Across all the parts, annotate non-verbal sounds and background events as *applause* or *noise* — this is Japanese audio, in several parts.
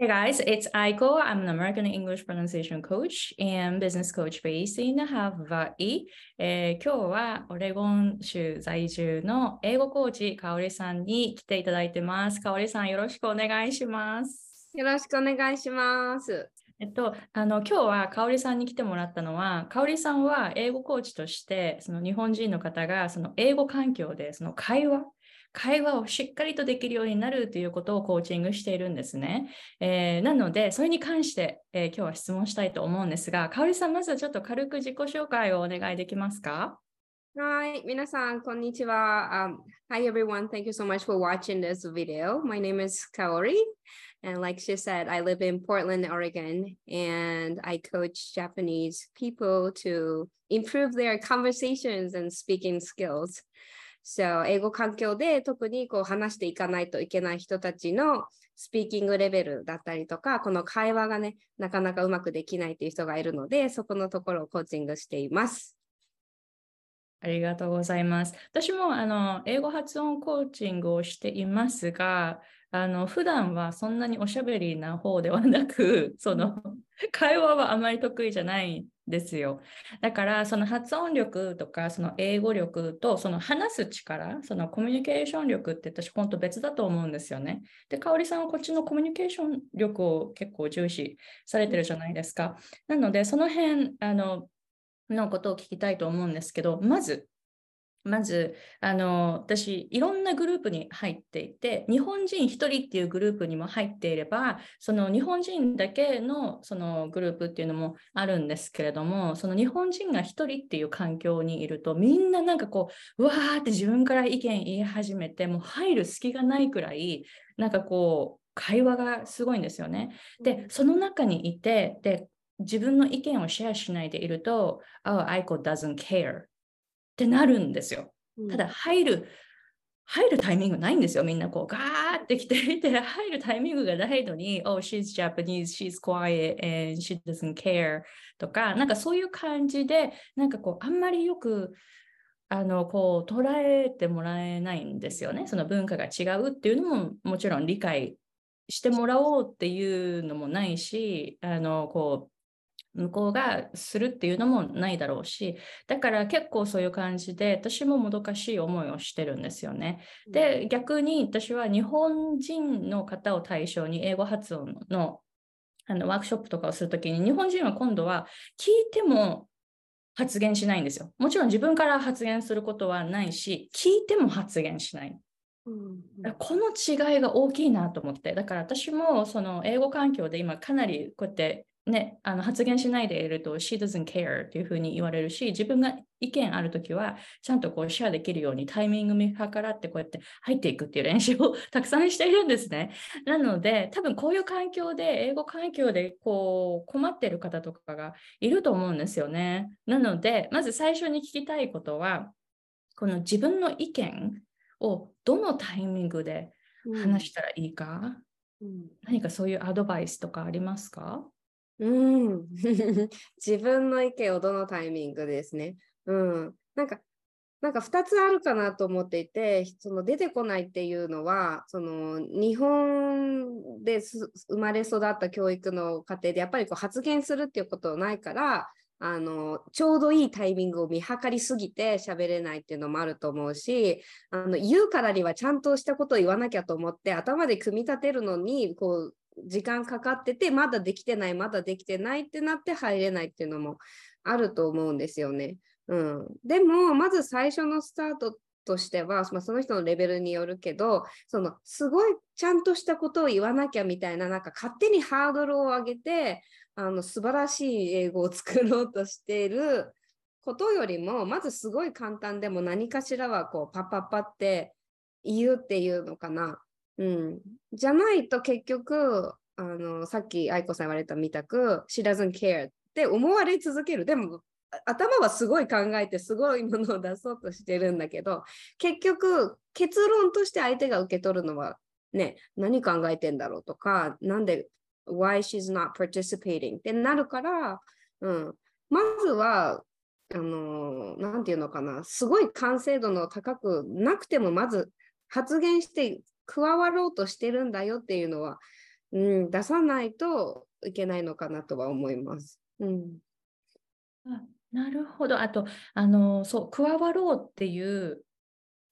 Hey guys, it's Aiko. I'm an American English pronunciation coach and business coach based in Hawaii. えー今日はオレゴン州在住の英語コーチ、かおりさんに来ていただいてます。かおりさん、よろしくお願いします。よろしくお願いします。えっと、あの今日はかおりさんに来てもらったのは、かおりさんは英語コーチとして、その日本人の方がその英語環境でその会話、会話をしっかりとできるようになるということをコーチングしているんですね。えーなので、それに関して、えー今日は質問したいと思うんですが、かおりさん、まずはちょっと軽く自己紹介をお願いできますかはい、皆さん、こんにちは。Um, hi, everyone. Thank you so much for watching this video. My name is Kaori. And like she said, I live in Portland, Oregon, and I coach Japanese people to improve their conversations and speaking skills. So, 英語環境で特にこう話していかないといけない人たちのスピーキングレベルだったりとか、この会話がね、なかなかうまくできないっていう人がいるので、そこのところをコーチングしています。ありがとうございます。私もあの英語発音コーチングをしていますが、あの普段はそんなにおしゃべりな方ではなく、その会話はあまり得意じゃないんですよ。だからその発音力とかその英語力とその話す力、そのコミュニケーション力って私本当別だと思うんですよね。で、香織さんはこっちのコミュニケーション力を結構重視されてるじゃないですか。なのでその辺あののことを聞きたいと思うんですけど、まず、まず、あの、私、いろんなグループに入っていて、日本人一人っていうグループにも入っていれば、その日本人だけのそのグループっていうのもあるんですけれども、その日本人が一人っていう環境にいると、みんななんかこう、うわーって自分から意見言い始めて、もう入る隙がないくらい、なんかこう、会話がすごいんですよね。で、その中にいて、で、自分の意見をシェアしないでいると、Oh, Aiko doesn't care ってなるんですよ。ただ、入る、入るタイミングないんですよ。みんなこうガーって来て *laughs* いて、入るタイミングがないのに、Oh, she's Japanese, she's quiet, and she doesn't care とか、なんかそういう感じで、なんかこう、あんまりよく、あのこう捉えてもらえないんですよね。その文化が違うっていうのももちろん理解してもらおうっていうのもないし、あのこう向こうがするっていうのもないだろうし、だから結構そういう感じで、私ももどかしい思いをしてるんですよね。で、逆に私は日本人の方を対象に英語発音のあのワークショップとかをするときに、日本人は今度は聞いても発言しないんですよ。もちろん自分から発言することはないし、聞いても発言しない。この違いが大きいなと思って、だから私もその英語環境で今かなりこうやってね、あの発言しないでいると she doesn't care っていうふうに言われるし、自分が意見あるときはちゃんとこうシェアできるようにタイミング見計らってこうやって入っていくっていう練習をたくさんしているんですね。なので、多分こういう環境で、英語環境でこう困っている方とかがいると思うんですよね。なので、まず最初に聞きたいことは、この自分の意見をどのタイミングで話したらいいか、うん何かそういうアドバイスとかありますか？うん、*laughs* 自分の意見をどのタイミングですね。うん、なんか、なんか2つあるかなと思っていて、その出てこないっていうのは、その日本で生まれ育った教育の過程でやっぱりこう発言するっていうことないから、あのちょうどいいタイミングを見計りすぎて喋れないっていうのもあると思うしあの言うからにはちゃんとしたことを言わなきゃと思って頭で組み立てるのにこう時間かかっててまだできてないまだできてないってなって入れないっていうのもあると思うんですよね。うん、でもまず最初のスタートとしては、まあ、その人のレベルによるけどそのすごいちゃんとしたことを言わなきゃみたいななんか勝手にハードルを上げてあの素晴らしい英語を作ろうとしていることよりもまずすごい簡単でも何かしらはこうパッパッパって言うっていうのかな。うん、じゃないと結局あのさっき愛子さん言われたみたく「She doesn't care」って思われ続ける。でも頭はすごい考えてすごいものを出そうとしてるんだけど結局結論として相手が受け取るのはね何考えてんだろうとかなんで why she's not participating ってなるから、うん、まずはあのなんていうのかな。すごい完成度の高くなくてもまず発言して加わろうとしてるんだよっていうのはうん、出さないといけないのかなとは思います。うん、あなるほど。あと、あの、そう、加わろうっていう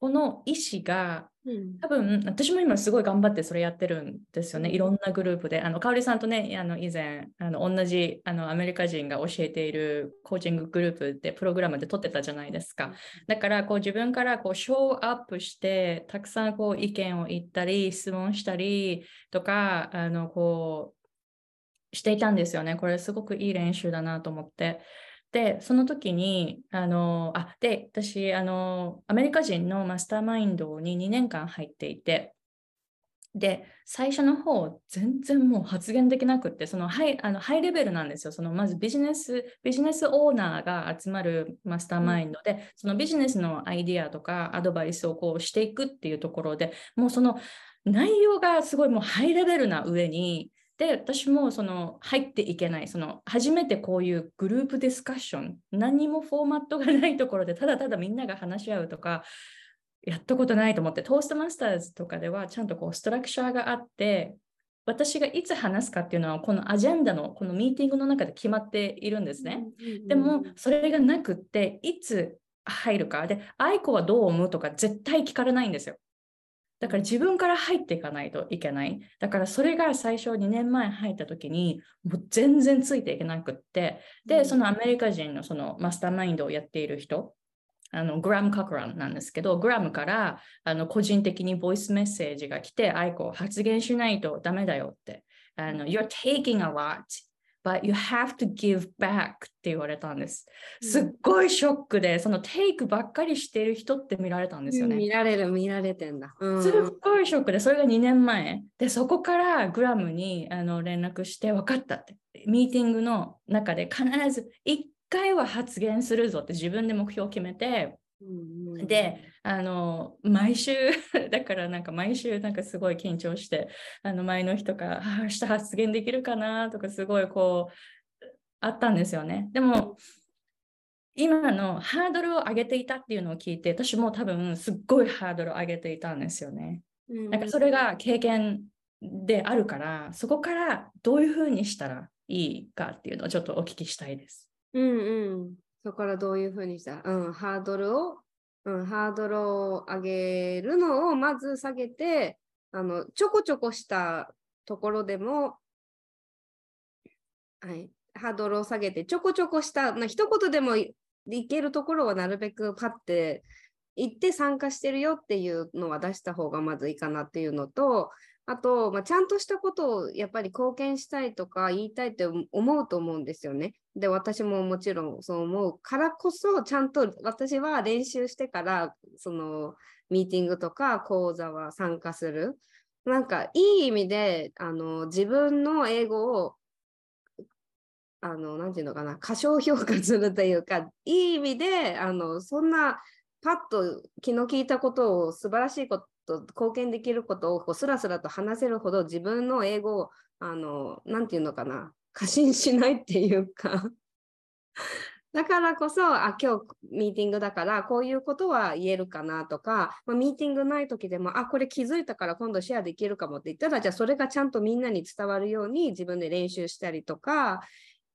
この意思が、多分私も今すごい頑張ってそれやってるんですよね、いろんなグループで。あの香織さんとね、あの以前あの同じあのアメリカ人が教えているコーチンググループでプログラムで撮ってたじゃないですか。だからこう自分からこうショーアップして、たくさんこう意見を言ったり、質問したりとか、あのこうしていたんですよね。これすごくいい練習だなと思って。で、その時に、あの、あ、で、私、あの、アメリカ人のマスターマインドに2年間入っていて、で、最初の方、全然もう発言できなくって、そのハイあのハイレベルなんですよ。そのまずビジネス、ビジネスオーナーが集まるマスターマインドで、うん、そのビジネスのアイディアとかアドバイスをこうしていくっていうところでもうその内容がすごいもうハイレベルな上に、で、私もその入っていけない、その初めてこういうグループディスカッション、何もフォーマットがないところで、ただただみんなが話し合うとか、やったことないと思って、トーストマスターズとかではちゃんとこうストラクチャーがあって、私がいつ話すかっていうのは、このアジェンダのこのミーティングの中で決まっているんですね。でも、それがなくって、いつ入るか。で、愛子はどう思うとか絶対聞かれないんですよ。だから自分から入っていかないといけない。だからそれが最初2年前入った時にもう全然ついていけなくって、で、そのアメリカ人のそのマスターマインドをやっている人、あのグラム・カクランなんですけど、グラムからあの個人的にボイスメッセージが来て、アイコ発言しないとダメだよって。あの You're taking a lot but you have to give back って言われたんです。すっごいショックで、そのテイクばっかりしてる人って見られたんですよね。見られる、見られてんだ。うん、すっごいショックで、それが2年前。で、そこからグラムにあの連絡して、分かったって。ミーティングの中で必ず1回は発言するぞって自分で目標を決めて、であの毎週 *laughs* だからなんか毎週なんかすごい緊張してあの前の日とか明日発言できるかなとかすごいこうあったんですよね。でも今のハードルを上げていたっていうのを聞いて私も多分すっごいハードルを上げていたんですよね、なんかそれが経験であるからそこからどういうふうにしたらいいかっていうのをちょっとお聞きしたいです。うんうんそこからどういうふうにした、うん、ハードルを、うん、ハードルを上げるのをまず下げて、あの、ちょこちょこしたところでも、はい、ハードルを下げて、ちょこちょこした、まあ、一言でもいけるところはなるべくパッて行って参加してるよっていうのは出した方がまずいいかなっていうのと、あと、まあ、ちゃんとしたことをやっぱり貢献したいとか言いたいって思うと思うんですよね。で、私ももちろんそう思うからこそ、ちゃんと私は練習してから、そのミーティングとか講座は参加する。なんかいい意味であの自分の英語をあの、なんていうのかな、過小評価するというか、いい意味で、あの、そんな、パッと気の利いたことを素晴らしいことと貢献できることをこうスラスラと話せるほど自分の英語をあのなんていうのかな過信しないっていうか。*laughs* だからこそあ今日ミーティングだからこういうことは言えるかなとか、まあ、ミーティングない時でもあこれ気づいたから今度シェアできるかもって言ったらじゃあそれがちゃんとみんなに伝わるように自分で練習したりとかっ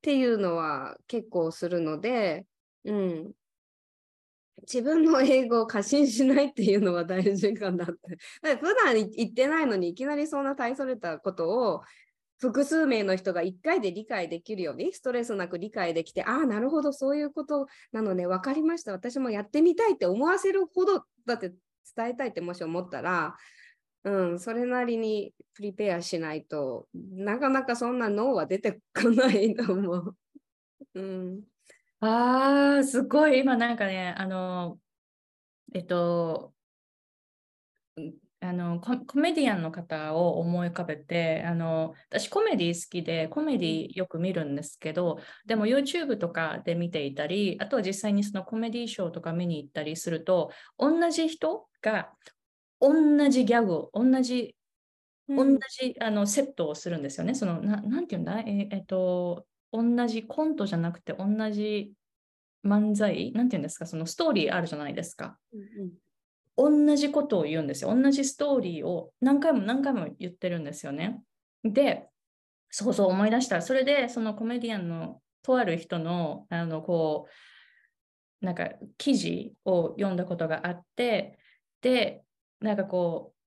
ていうのは結構するので、うん、自分の英語を過信しないっていうのは大事かなって。*laughs* 普段言ってないのにいきなりそんな大それたことを複数名の人が1回で理解できるようにストレスなく理解できてああなるほどそういうことなのね分かりました私もやってみたいって思わせるほどだって伝えたいってもし思ったら、うん、それなりにプリペアしないとなかなかそんな脳は出てこないと思う。うんああ、すごい、今なんかね、あの、えっと、あのココメディアンの方を思い浮かべてあの私コメディ好きでコメディよく見るんですけどでも YouTube とかで見ていたりあとは実際にそのコメディショーとか見に行ったりすると同じ人が同じギャグ同じ、同じあのセットをするんですよね。そのななんて言うんだ？ええっと同じコントじゃなくて同じ漫才なんて言うんですかそのストーリーあるじゃないですか、うんうん、同じことを言うんですよ。同じストーリーを何回も何回も言ってるんですよね。で、そうそう思い出した。それで、そのコメディアンのとある人の、あの、こう、なんか記事を読んだことがあって、で、なんかこう、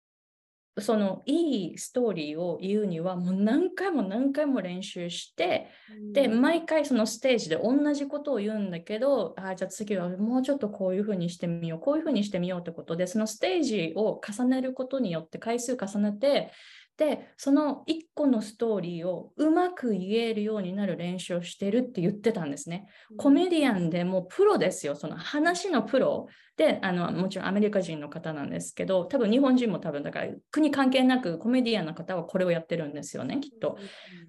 そのいいストーリーを言うにはもう何回も何回も練習して、で、毎回そのステージで同じことを言うんだけど、あじゃあ次はもうちょっとこういうふうにしてみよう、こういうふうにしてみようってことで、そのステージを重ねることによって回数重ねて、でその1個のストーリーをうまく言えるようになる練習をしてるって言ってたんですね。コメディアンでもプロですよ、その話のプロであのもちろんアメリカ人の方なんですけど多分日本人も多分だから国関係なくコメディアンの方はこれをやってるんですよねきっと。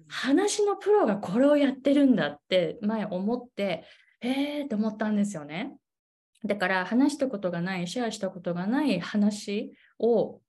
話のプロがこれをやってるんだって前思ってえーって思ったんですよね。だから話したことがないシェアしたことがない話を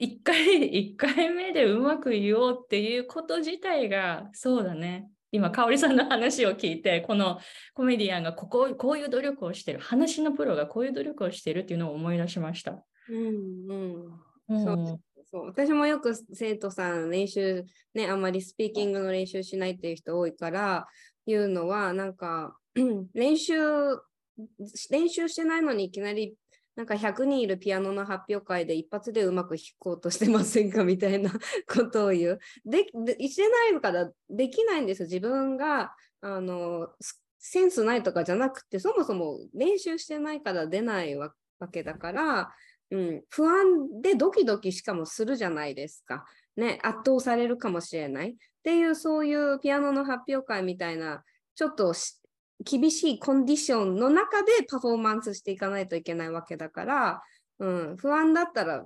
1回、*laughs* 一回目でうまく言おうっていうこと自体が、そうだね。今、香織さんの話を聞いて、このコメディアンがこここういう努力をしてる、話のプロがこういう努力をしてるっていうのを思い出しました。うんうん、そうそう私もよく生徒さん練習ねあんまりスピーキングの練習しないっていう人多いから言うのはなんか *clears throat* 練習練習してないのにいきなりなんか100人いるピアノの発表会で一発でうまく弾こうとしてませんか？みたいな *laughs* ことを言う。で、でしてないからできないんですよ。自分があのセンスないとかじゃなくて、そもそも練習してないから出ないわけだから、うん、不安でドキドキしかもするじゃないですか。ね、圧倒されるかもしれない。っていう、そういうピアノの発表会みたいな、ちょっと厳しいコンディションの中でパフォーマンスしていかないといけないわけだから、うん、不安だったら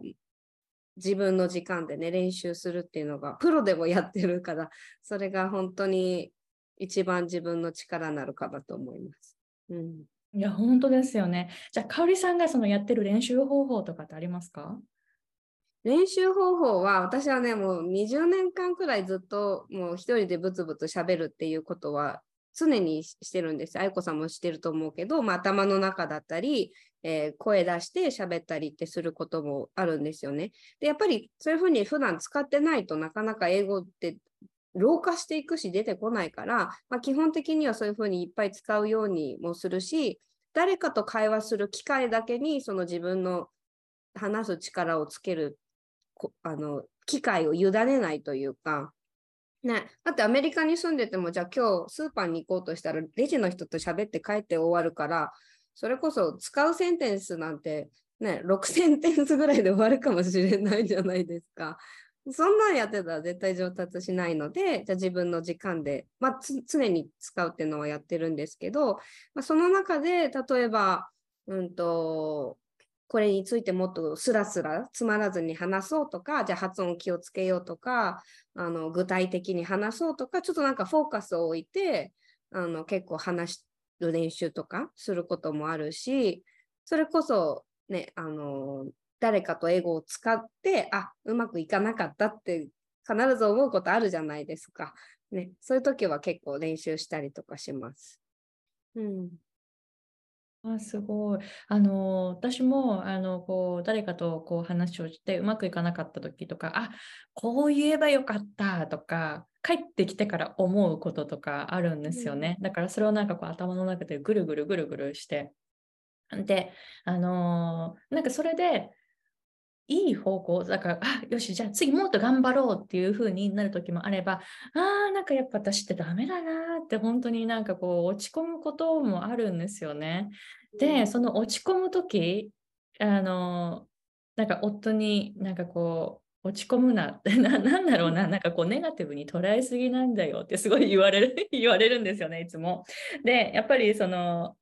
自分の時間でね練習するっていうのがプロでもやってるからそれが本当に一番自分の力になるかだと思います。うん、いや本当ですよね。じゃあ香里さんがそのやってる練習方法とかってありますか？練習方法は私はねもう20年間くらいずっともう一人でブツブツ喋るっていうことは常にしてるんです。愛子さんもしてると思うけど、まあ、頭の中だったり、えー、声出して喋ったりってすることもあるんですよね。で、やっぱりそういうふうに普段使ってないとなかなか英語って老化していくし出てこないから、まあ、基本的にはそういうふうにいっぱい使うようにもするし、誰かと会話する機会だけにその自分の話す力をつけるあの機会を委ねないというか、ね、だってアメリカに住んでても、じゃあ今日スーパーに行こうとしたら、レジの人と喋って帰って終わるから、それこそ使うセンテンスなんて、ね、6センテンスぐらいで終わるかもしれないじゃないですか。そんなんやってたら絶対上達しないので、じゃあ自分の時間で、まあ、常に使うっていうのはやってるんですけど、まあ、その中で、例えば、うんと、これについてもっとスラスラつまらずに話そうとか、じゃあ発音気をつけようとか、あの具体的に話そうとか、ちょっとなんかフォーカスを置いて、あの結構話す練習とかすることもあるし、それこそね、あの誰かと英語を使って、あ、うまくいかなかったって必ず思うことあるじゃないですか。ね、そういう時は結構練習したりとかします。うん。あ、すごい。あの、私も、あの、こう、誰かとこう話をしてうまくいかなかった時とか、あ、こう言えばよかったとか、帰ってきてから思うこととかあるんですよね。だからそれをなんかこう頭の中でぐるぐるぐるぐるして。で、あのなんかそれで、いい方向、だから、あ、よし、じゃあ次もっと頑張ろうっていう風になる時もあれば、ああ、なんかやっぱ私ってダメだなって本当になんかこう落ち込むこともあるんですよね。で、その落ち込む時、あの、なんか夫になんかこう、落ち込むなって *laughs* な、なんだろうな、なんかこう、ネガティブに捉えすぎなんだよってすごい言われる、*laughs* 言われるんですよね、いつも。で、やっぱりその、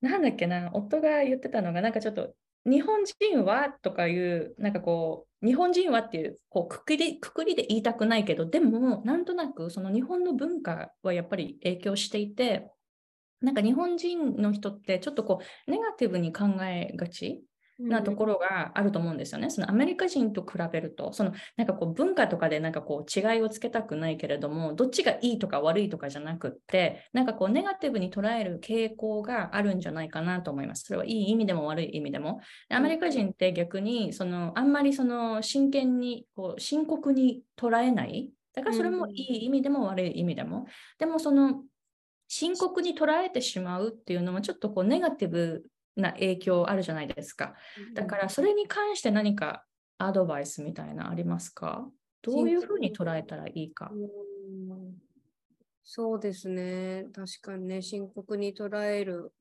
なんだっけな、夫が言ってたのが、なんかちょっと日本人はとかいう、なんかこう、日本人はっていうこうくくりくくりで言いたくないけど、でも、なんとなくその日本の文化はやっぱり影響していて、なんか日本人の人ってちょっとこう、ネガティブに考えがち。なところがあると思うんですよね。そのアメリカ人と比べると、そのなんかこう文化とかでなんかこう違いをつけたくないけれども、どっちがいいとか悪いとかじゃなくって、なんかこうネガティブに捉える傾向があるんじゃないかなと思います。それはいい意味でも悪い意味でも。アメリカ人って逆にそのあんまりその真剣にこう深刻に捉えない。だからそれもいい意味でも悪い意味でも。でもその深刻に捉えてしまうっていうのもちょっとこうネガティブな影響あるじゃないですか。だからそれに関して何かアドバイスみたいなありますか？どういうふうに捉えたらいいか。そうですね。確かにね、深刻に捉える。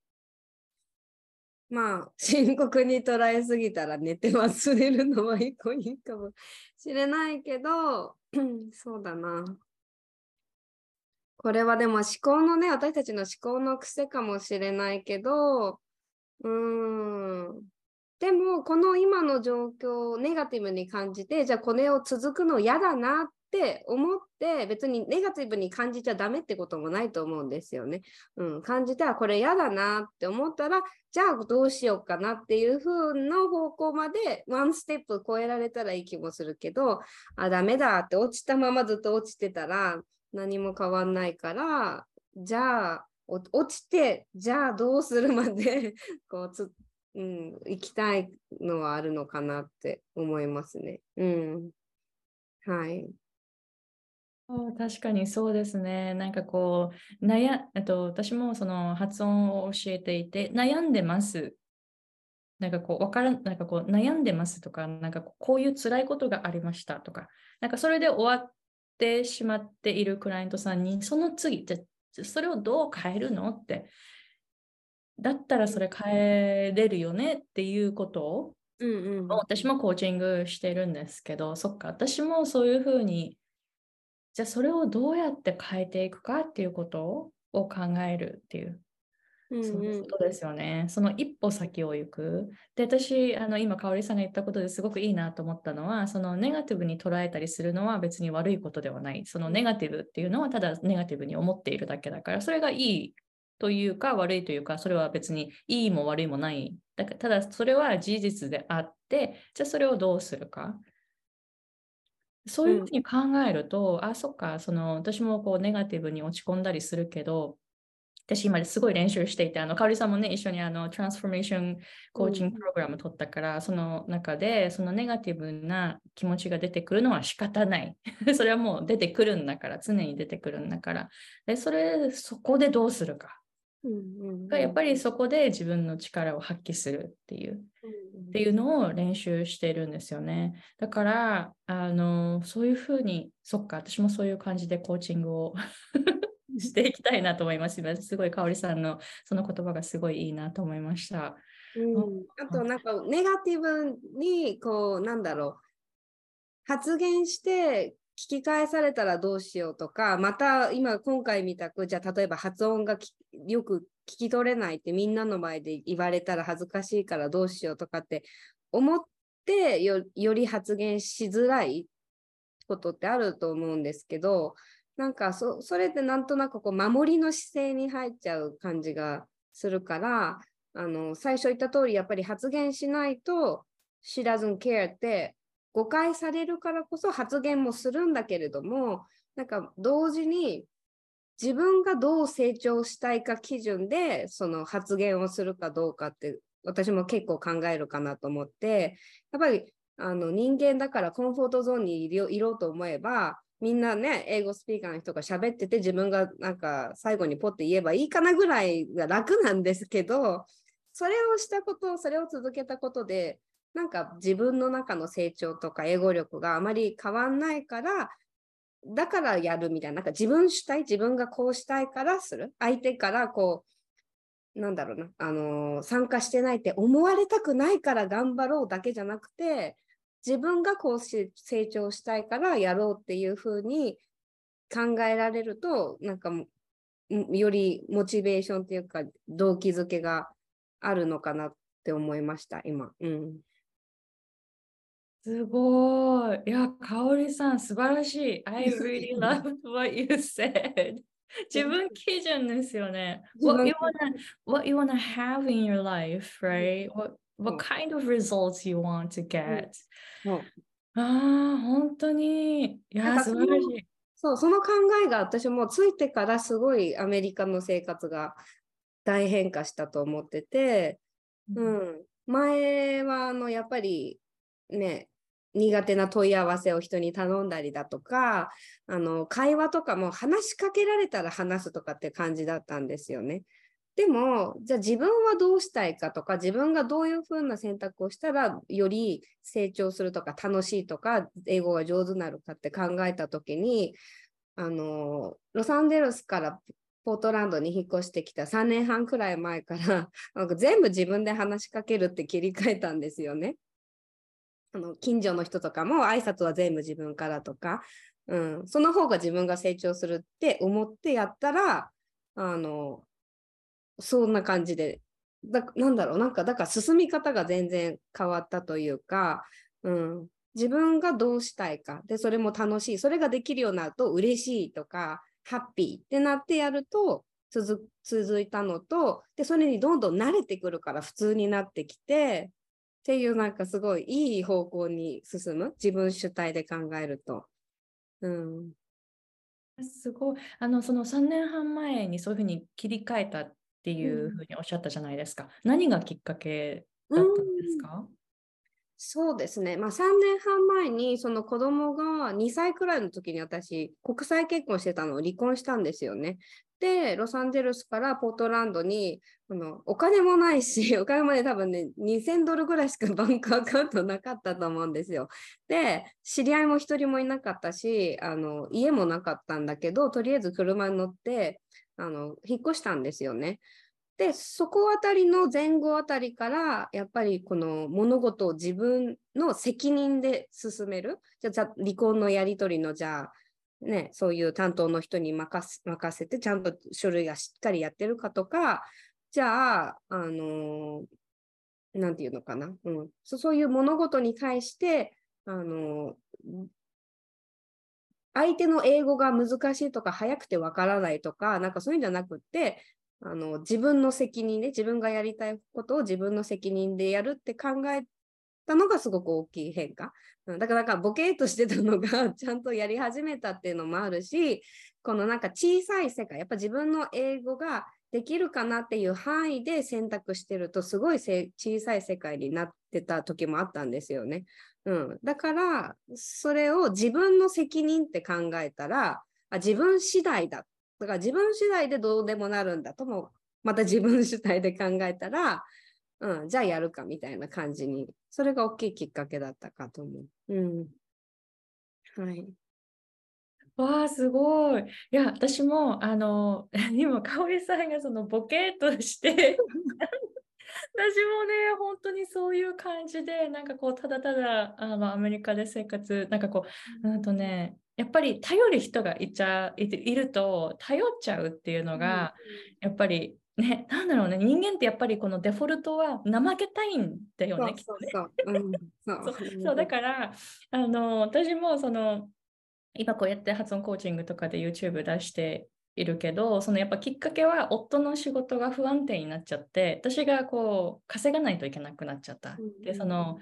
まあ、深刻に捉えすぎたら寝て忘れるのは一個いいかもしれないけど、*clears throat* そうだな。これはでも思考のね、私たちの思考の癖かもしれないけど、うん。でも、この今の状況をネガティブに感じて、じゃあこれを続くの嫌だなって思って、別にネガティブに感じちゃダメってこともないと思うんですよね。うん、感じたらこれ嫌だなって思ったら、じゃあどうしようかなっていう風の方向までワンステップ超えられたらいい気もするけど、あ、ダメだって落ちたままずっと落ちてたら何も変わんないから、じゃあ落ちて、じゃあどうするまで *laughs* こうつ、うん、行きたいのはあるのかなって思いますね。うん。はい。確かにそうですね。なんかこう、悩と私もその発音を教えていて、悩んでます。なんかこう、わからん、なんかこう、悩んでますとか、なんかこういう辛いことがありましたとか、なんかそれで終わってしまっているクライアントさんに、その次、じゃそれをどう変えるの？って。だったらそれ変えれるよね？っていうことを、うんうん、私もコーチングしてるんですけど、そっか、私もそういうふうに、じゃあそれをどうやって変えていくかっていうことを考えるっていうそういうことですよね。その一歩先を行く。で、私、あの今、香織さんが言ったことですごくいいなと思ったのは、そのネガティブに捉えたりするのは別に悪いことではない。そのネガティブっていうのはただネガティブに思っているだけだから、それがいいというか悪いというか、それは別にいいも悪いもない。だからただそれは事実であって、じゃあそれをどうするか。そういうふうに考えると、うん、あ、そっか、その私もこうネガティブに落ち込んだりするけど、私今すごい練習していて、あの、かおりさんもね、一緒にあの、トランスフォーメーションコーチングプログラム取ったから、うん、その中で、そのネガティブな気持ちが出てくるのは仕方ない。*laughs* それはもう出てくるんだから、常に出てくるんだから。で、それ、そこでどうするか。うんうん、やっぱりそこで自分の力を発揮するっていう、うん、っていうのを練習しているんですよね。だから、あの、そういうふうに、そっか、私もそういう感じでコーチングを *laughs* していきたいなと思います。すごい香織さんのその言葉がすごいいいなと思いました。うん、あとなんかネガティブにこうなんだろう発言して聞き返されたらどうしようとかまた今今回みたくじゃあ例えば発音がよく聞き取れないってみんなの前で言われたら恥ずかしいからどうしようとかって思ってより発言しづらいことってあると思うんですけどなんかそそれってなんとなくこう守りの姿勢に入っちゃう感じがするからあの最初言った通りやっぱり発言しないと She doesn't care って誤解されるからこそ発言もするんだけれどもなんか同時に自分がどう成長したいか基準でその発言をするかどうかって私も結構考えるかなと思ってやっぱりあの人間だからコンフォートゾーンにいろうと思えばみんなね、英語スピーカーの人が喋ってて、自分がなんか最後にポッて言えばいいかなぐらいが楽なんですけど、それをしたこと、それを続けたことで、なんか自分の中の成長とか英語力があまり変わんないから、だからやるみたいな、なんか自分主体、自分がこうしたいからする。相手からこう、なんだろうな、あのー、参加してないって思われたくないから頑張ろうだけじゃなくて、自分がこうし成長したいからやろうっていうふうに考えられると、なんかよりモチベーションっていうか動機づけがあるのかなって思いました、今。うん、すごい。いや、かおりさん、素晴らしい。I really *laughs* loved what you said. *laughs* 自分基準ですよね。What you wanna, what you wanna have in your life, right? What what kind of results you want to get、そうああ、本当に。いや、素晴らしい。そう、その考えが私もついてからすごいアメリカの生活が大変化したと思ってて、うん、前はあのやっぱりね、苦手な問い合わせを人に頼んだりだとか、あの会話とかも話しかけられたら話すとかって感じだったんですよね。でも、じゃあ自分はどうしたいかとか、自分がどういうふうな選択をしたらより成長するとか楽しいとか、英語が上手になるかって考えたときに、あの、ロサンゼルスからポートランドに引っ越してきた3年半くらい前から、*laughs* なんか全部自分で話しかけるって切り替えたんですよね。あの近所の人とかも挨拶は全部自分からとか、うん、その方が自分が成長するって思ってやったら、あの、そんな感じで、だなんだろう、なんか、だから進み方が全然変わったというか、うん、自分がどうしたいか、で、それも楽しい、それができるようになると嬉しいとか、ハッピーってなってやると続続いたのと、で、それにどんどん慣れてくるから普通になってきて、っていうなんかすごいいい方向に進む、自分主体で考えると。うん、すごい。あの、その3年半前にそういうふうに切り替えたっていうふうにおっしゃったじゃないですか。何がきっかけだったんですか？そうですね。まあ3年半前にその子供が2歳くらいの時に私国際結婚してたのを離婚したんですよね。で、ロサンゼルスからポートランドにあのお金もないし、*laughs* お金もね多分ね2000ドルぐらいしかバンクアカウントなかったと思うんですよ。で、知り合いも一人もいなかったし、あの家もなかったんだけど、とりあえず車に乗ってあの引っ越したんですよね。で、そこあたりの前後あたりから、やっぱりこの物事を自分の責任で進める。じゃあ、離婚のやり取りの、じゃあ、ね、そういう担当の人に任せて、ちゃんと書類がしっかりやってるかとか、じゃあ、あのーていうのかな、うんそ。ういう物事に対して、あの相手の英語が難しいとか、早くてわからないとか、なんかそういうんじゃなくって、あの自分の責任で自分がやりたいことを自分の責任でやるって考えたのがすごく大きい変化。だからなんかボケーとしてたのが *laughs* ちゃんとやり始めたっていうのもあるし、このなんか小さい世界、やっぱ自分の英語ができるかなっていう範囲で選択してるとすごい小さい世界になってた時もあったんですよね。うん、だからそれを自分の責任って考えたらあ自分次第だっだから自分次第でどうでもなるんだとも、また自分主体で考えたら、うん、じゃあやるかみたいな感じに、それが大きいきっかけだったかと思う。うん。はい。わあ、すごい。いや、私も、あの、*laughs* 今、かおりさんがそのボケーっとして、*laughs* 私もね、本当にそういう感じで、なんかこう、ただただ、あの、アメリカで生活、なんかこう、うんとね、やっぱり頼る人がいちゃいると、頼っちゃうっていうのが、やっぱり、ね、なんだろうね、人間ってやっぱりこのデフォルトは怠けたいんだよね、そうだからあの私もその今こうやって発音コーチングとかで YouTube 出しているけどそのやっぱきっかけは夫の仕事が不安定になっちゃって私がこう稼がないといけなくなっちゃった。でその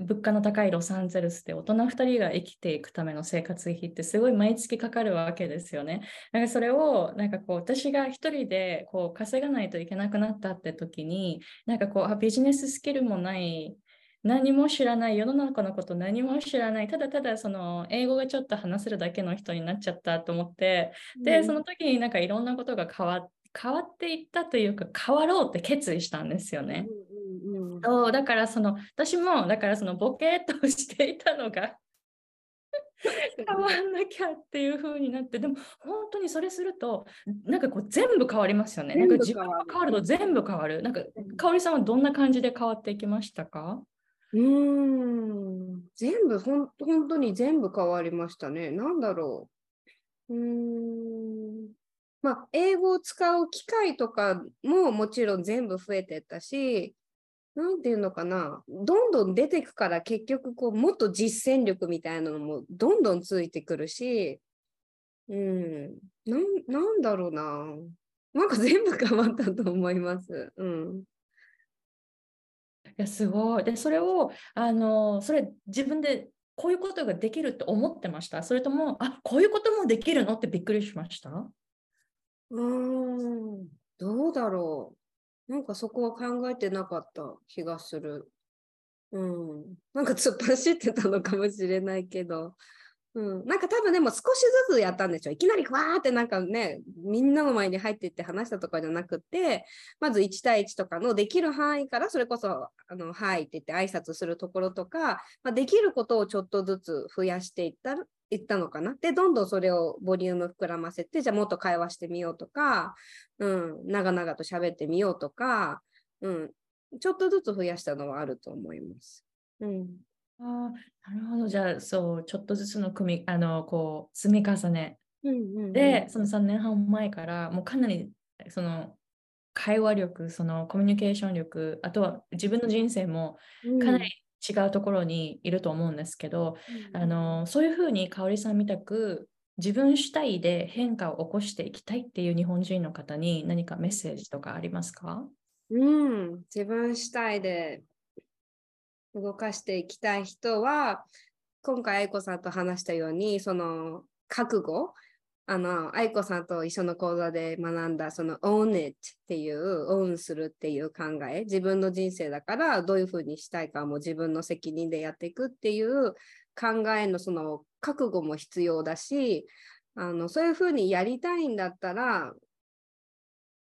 物価の高いロサンゼルスで大人2人が生きていくための生活費ってすごい毎月かかるわけですよね。なんかそれをなんかこう私が一人でこう稼がないといけなくなったって時になんかこうあビジネススキルもない何も知らない世の中のこと何も知らないただただその英語がちょっと話せるだけの人になっちゃったと思ってでその時になんかいろんなことが変わ変わっていったというか変わろうって決意したんですよね。うんうんうんそうだからその私もだからそのボケーっとしていたのが変わんなきゃっていう風になってでも本当にそれするとなんかこう全部変わりますよね。なんか自分が変わると全部変わる。なんか香織さんはどんな感じで変わっていきましたか？うーん全部ほん、本当に全部変わりましたね。なんだろう。うーん。まあ、英語を使う機会とかももちろん全部増えてったし、なんていうのかな。どんどん出てくから結局こう、もっと実践力みたいなのもどんどんついてくるし、うん。な、なんだろうな。なんか全部変わったと思います。うん。いや、すごい。で、それを、あの、それ自分でこういうことができるって思ってました？それとも、あ、こういうこともできるの？ってびっくりしました？うん、どうだろう。なんかそこは考えてなかった気がする。うん。なんか突っ走ってたのかもしれないけど。うん、なんか多分でも少しずつやったんでしょ。いきなりわーってなんかね、みんなの前に入っていって話したとかじゃなくて、まず1対1とかのできる範囲から、それこそ、あの、はいって言って挨拶するところとか、まあ、できることをちょっとずつ増やしていったら、いったのかな？で、どんどんそれをボリューム膨らませて、じゃあもっと会話してみようとか、うん、長々と喋ってみようとか、うん、ちょっとずつ増やしたのはあると思います。うん。あなるほど。じゃあ、そう、ちょっとずつの組み、あの、こう、積み重ね。うんうんうん、で、その3年半前から、もうかなり、その、会話力、そのコミュニケーション力、あとは自分の人生もかなり違うところにいると思うんですけど、うん、あのそういうふうに香織さんみたく自分主体で変化を起こしていきたいっていう日本人の方に何かメッセージとかありますか？うん、自分主体で動かしていきたい人は今回愛子さんと話したようにその覚悟あの愛子さんと一緒の講座で学んだその own it っていうオンするっていう考え自分の人生だからどういうふうにしたいかも自分の責任でやっていくっていう考えのその覚悟も必要だしあのそういうふうにやりたいんだったら、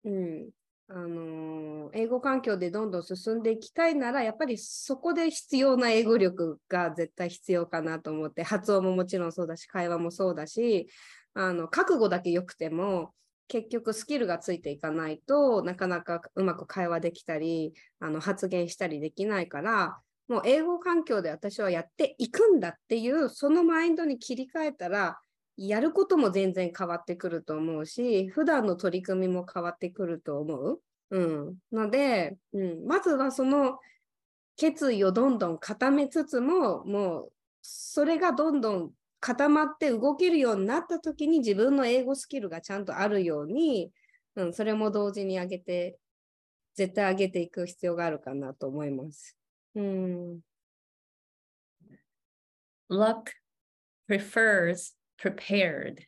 うん、あの英語環境でどんどん進んでいきたいならやっぱりそこで必要な英語力が絶対必要かなと思って発音ももちろんそうだし会話もそうだしあの覚悟だけ良くても結局スキルがついていかないとなかなかうまく会話できたりあの発言したりできないからもう英語環境で私はやっていくんだっていうそのマインドに切り替えたらやることも全然変わってくると思うし普段の取り組みも変わってくると思う。うん、ので、うん、まずはその決意をどんどん固めつつももうそれがどんどん固まって動けるようになった時に自分の英語スキルがちゃんとあるように、うん、それも同時に上げて絶対上げていく必要があるかなと思います。うん、Luck prefers prepared.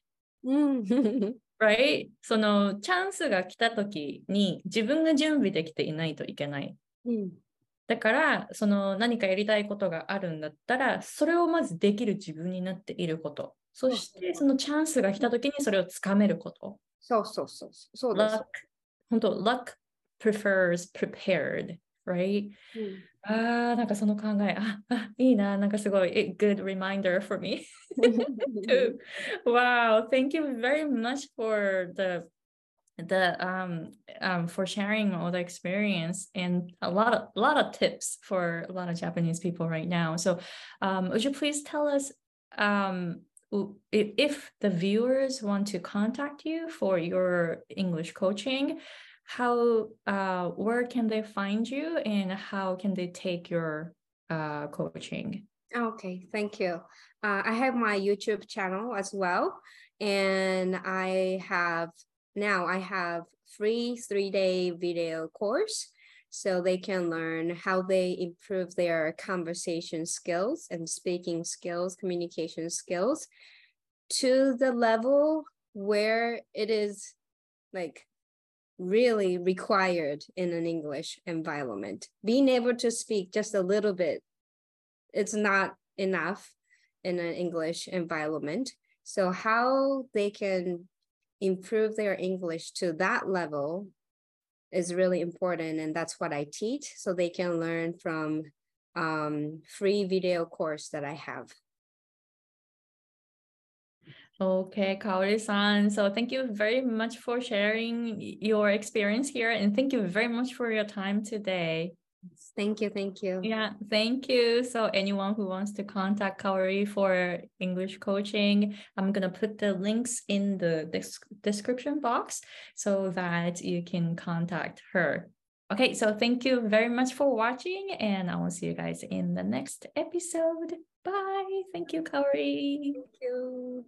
うん、*laughs* Right? そのチャンスが来た時に自分が準備できていないといけない。うん、だから、その何かやりたいことがあるんだったら、それをまずできる自分になっていること。そして、そのチャンスが来た時にそれをつかめること。そうそうそうそうです。luck, 本当 luck prefers prepared, right? うんああ、なんかその考え、あ、あいいな、なんかすごい、good reminder for me. *laughs* *laughs* Wow, thank you very much for the the um um for sharing all the experience and a lot of lot of tips for a lot of Japanese people right now. So um would you please tell us um if, if the viewers want to contact you for your English coaching, how uh where can they find you and how can they take your uh coaching? Okay, thank you. Uh, I have my YouTube channel as well, and I have now I have free three day video course, so they can learn how they improve their conversation skills and speaking skills, communication skills, to the level where it is like really required in an English environment. Being able to speak just a little bit it's not enough in an English environment. So, how they can improve their English to that level is really important, and that's what I teach. So they can learn from um, free video course that I have. Okay, Kaori-san. So thank you very much for sharing your experience here and thank you very much for your time today. Thank you, thank you. Yeah, thank you. So anyone who wants to contact Kaori for English coaching, I'm going to put the links in the des- description box so that you can contact her. Okay, so thank you very much for watching and I will see you guys in the next episode. Bye. Thank you, Kaori. Thank you.